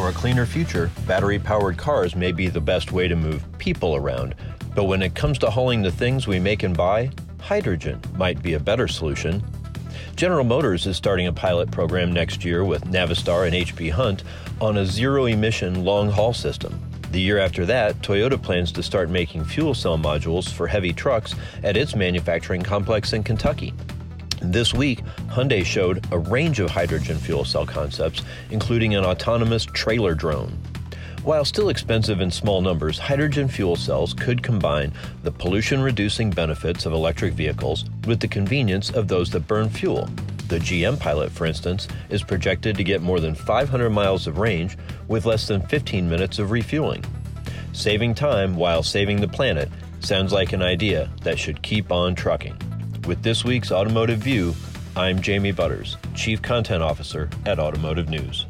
For a cleaner future, battery powered cars may be the best way to move people around. But when it comes to hauling the things we make and buy, hydrogen might be a better solution. General Motors is starting a pilot program next year with Navistar and J.B. Hunt on a zero emission long haul system. The year after that, Toyota plans to start making fuel cell modules for heavy trucks at its manufacturing complex in Kentucky. This week, Hyundai showed a range of hydrogen fuel cell concepts, including an autonomous trailer drone. While still expensive in small numbers, hydrogen fuel cells could combine the pollution reducing benefits of electric vehicles with the convenience of those that burn fuel. The GM Pilot, for instance, is projected to get more than 500 miles of range with less than 15 minutes of refueling. Saving time while saving the planet sounds like an idea that should keep on trucking. With this week's Automotive View, I'm Jamie Butters, Chief Content Officer at Automotive News.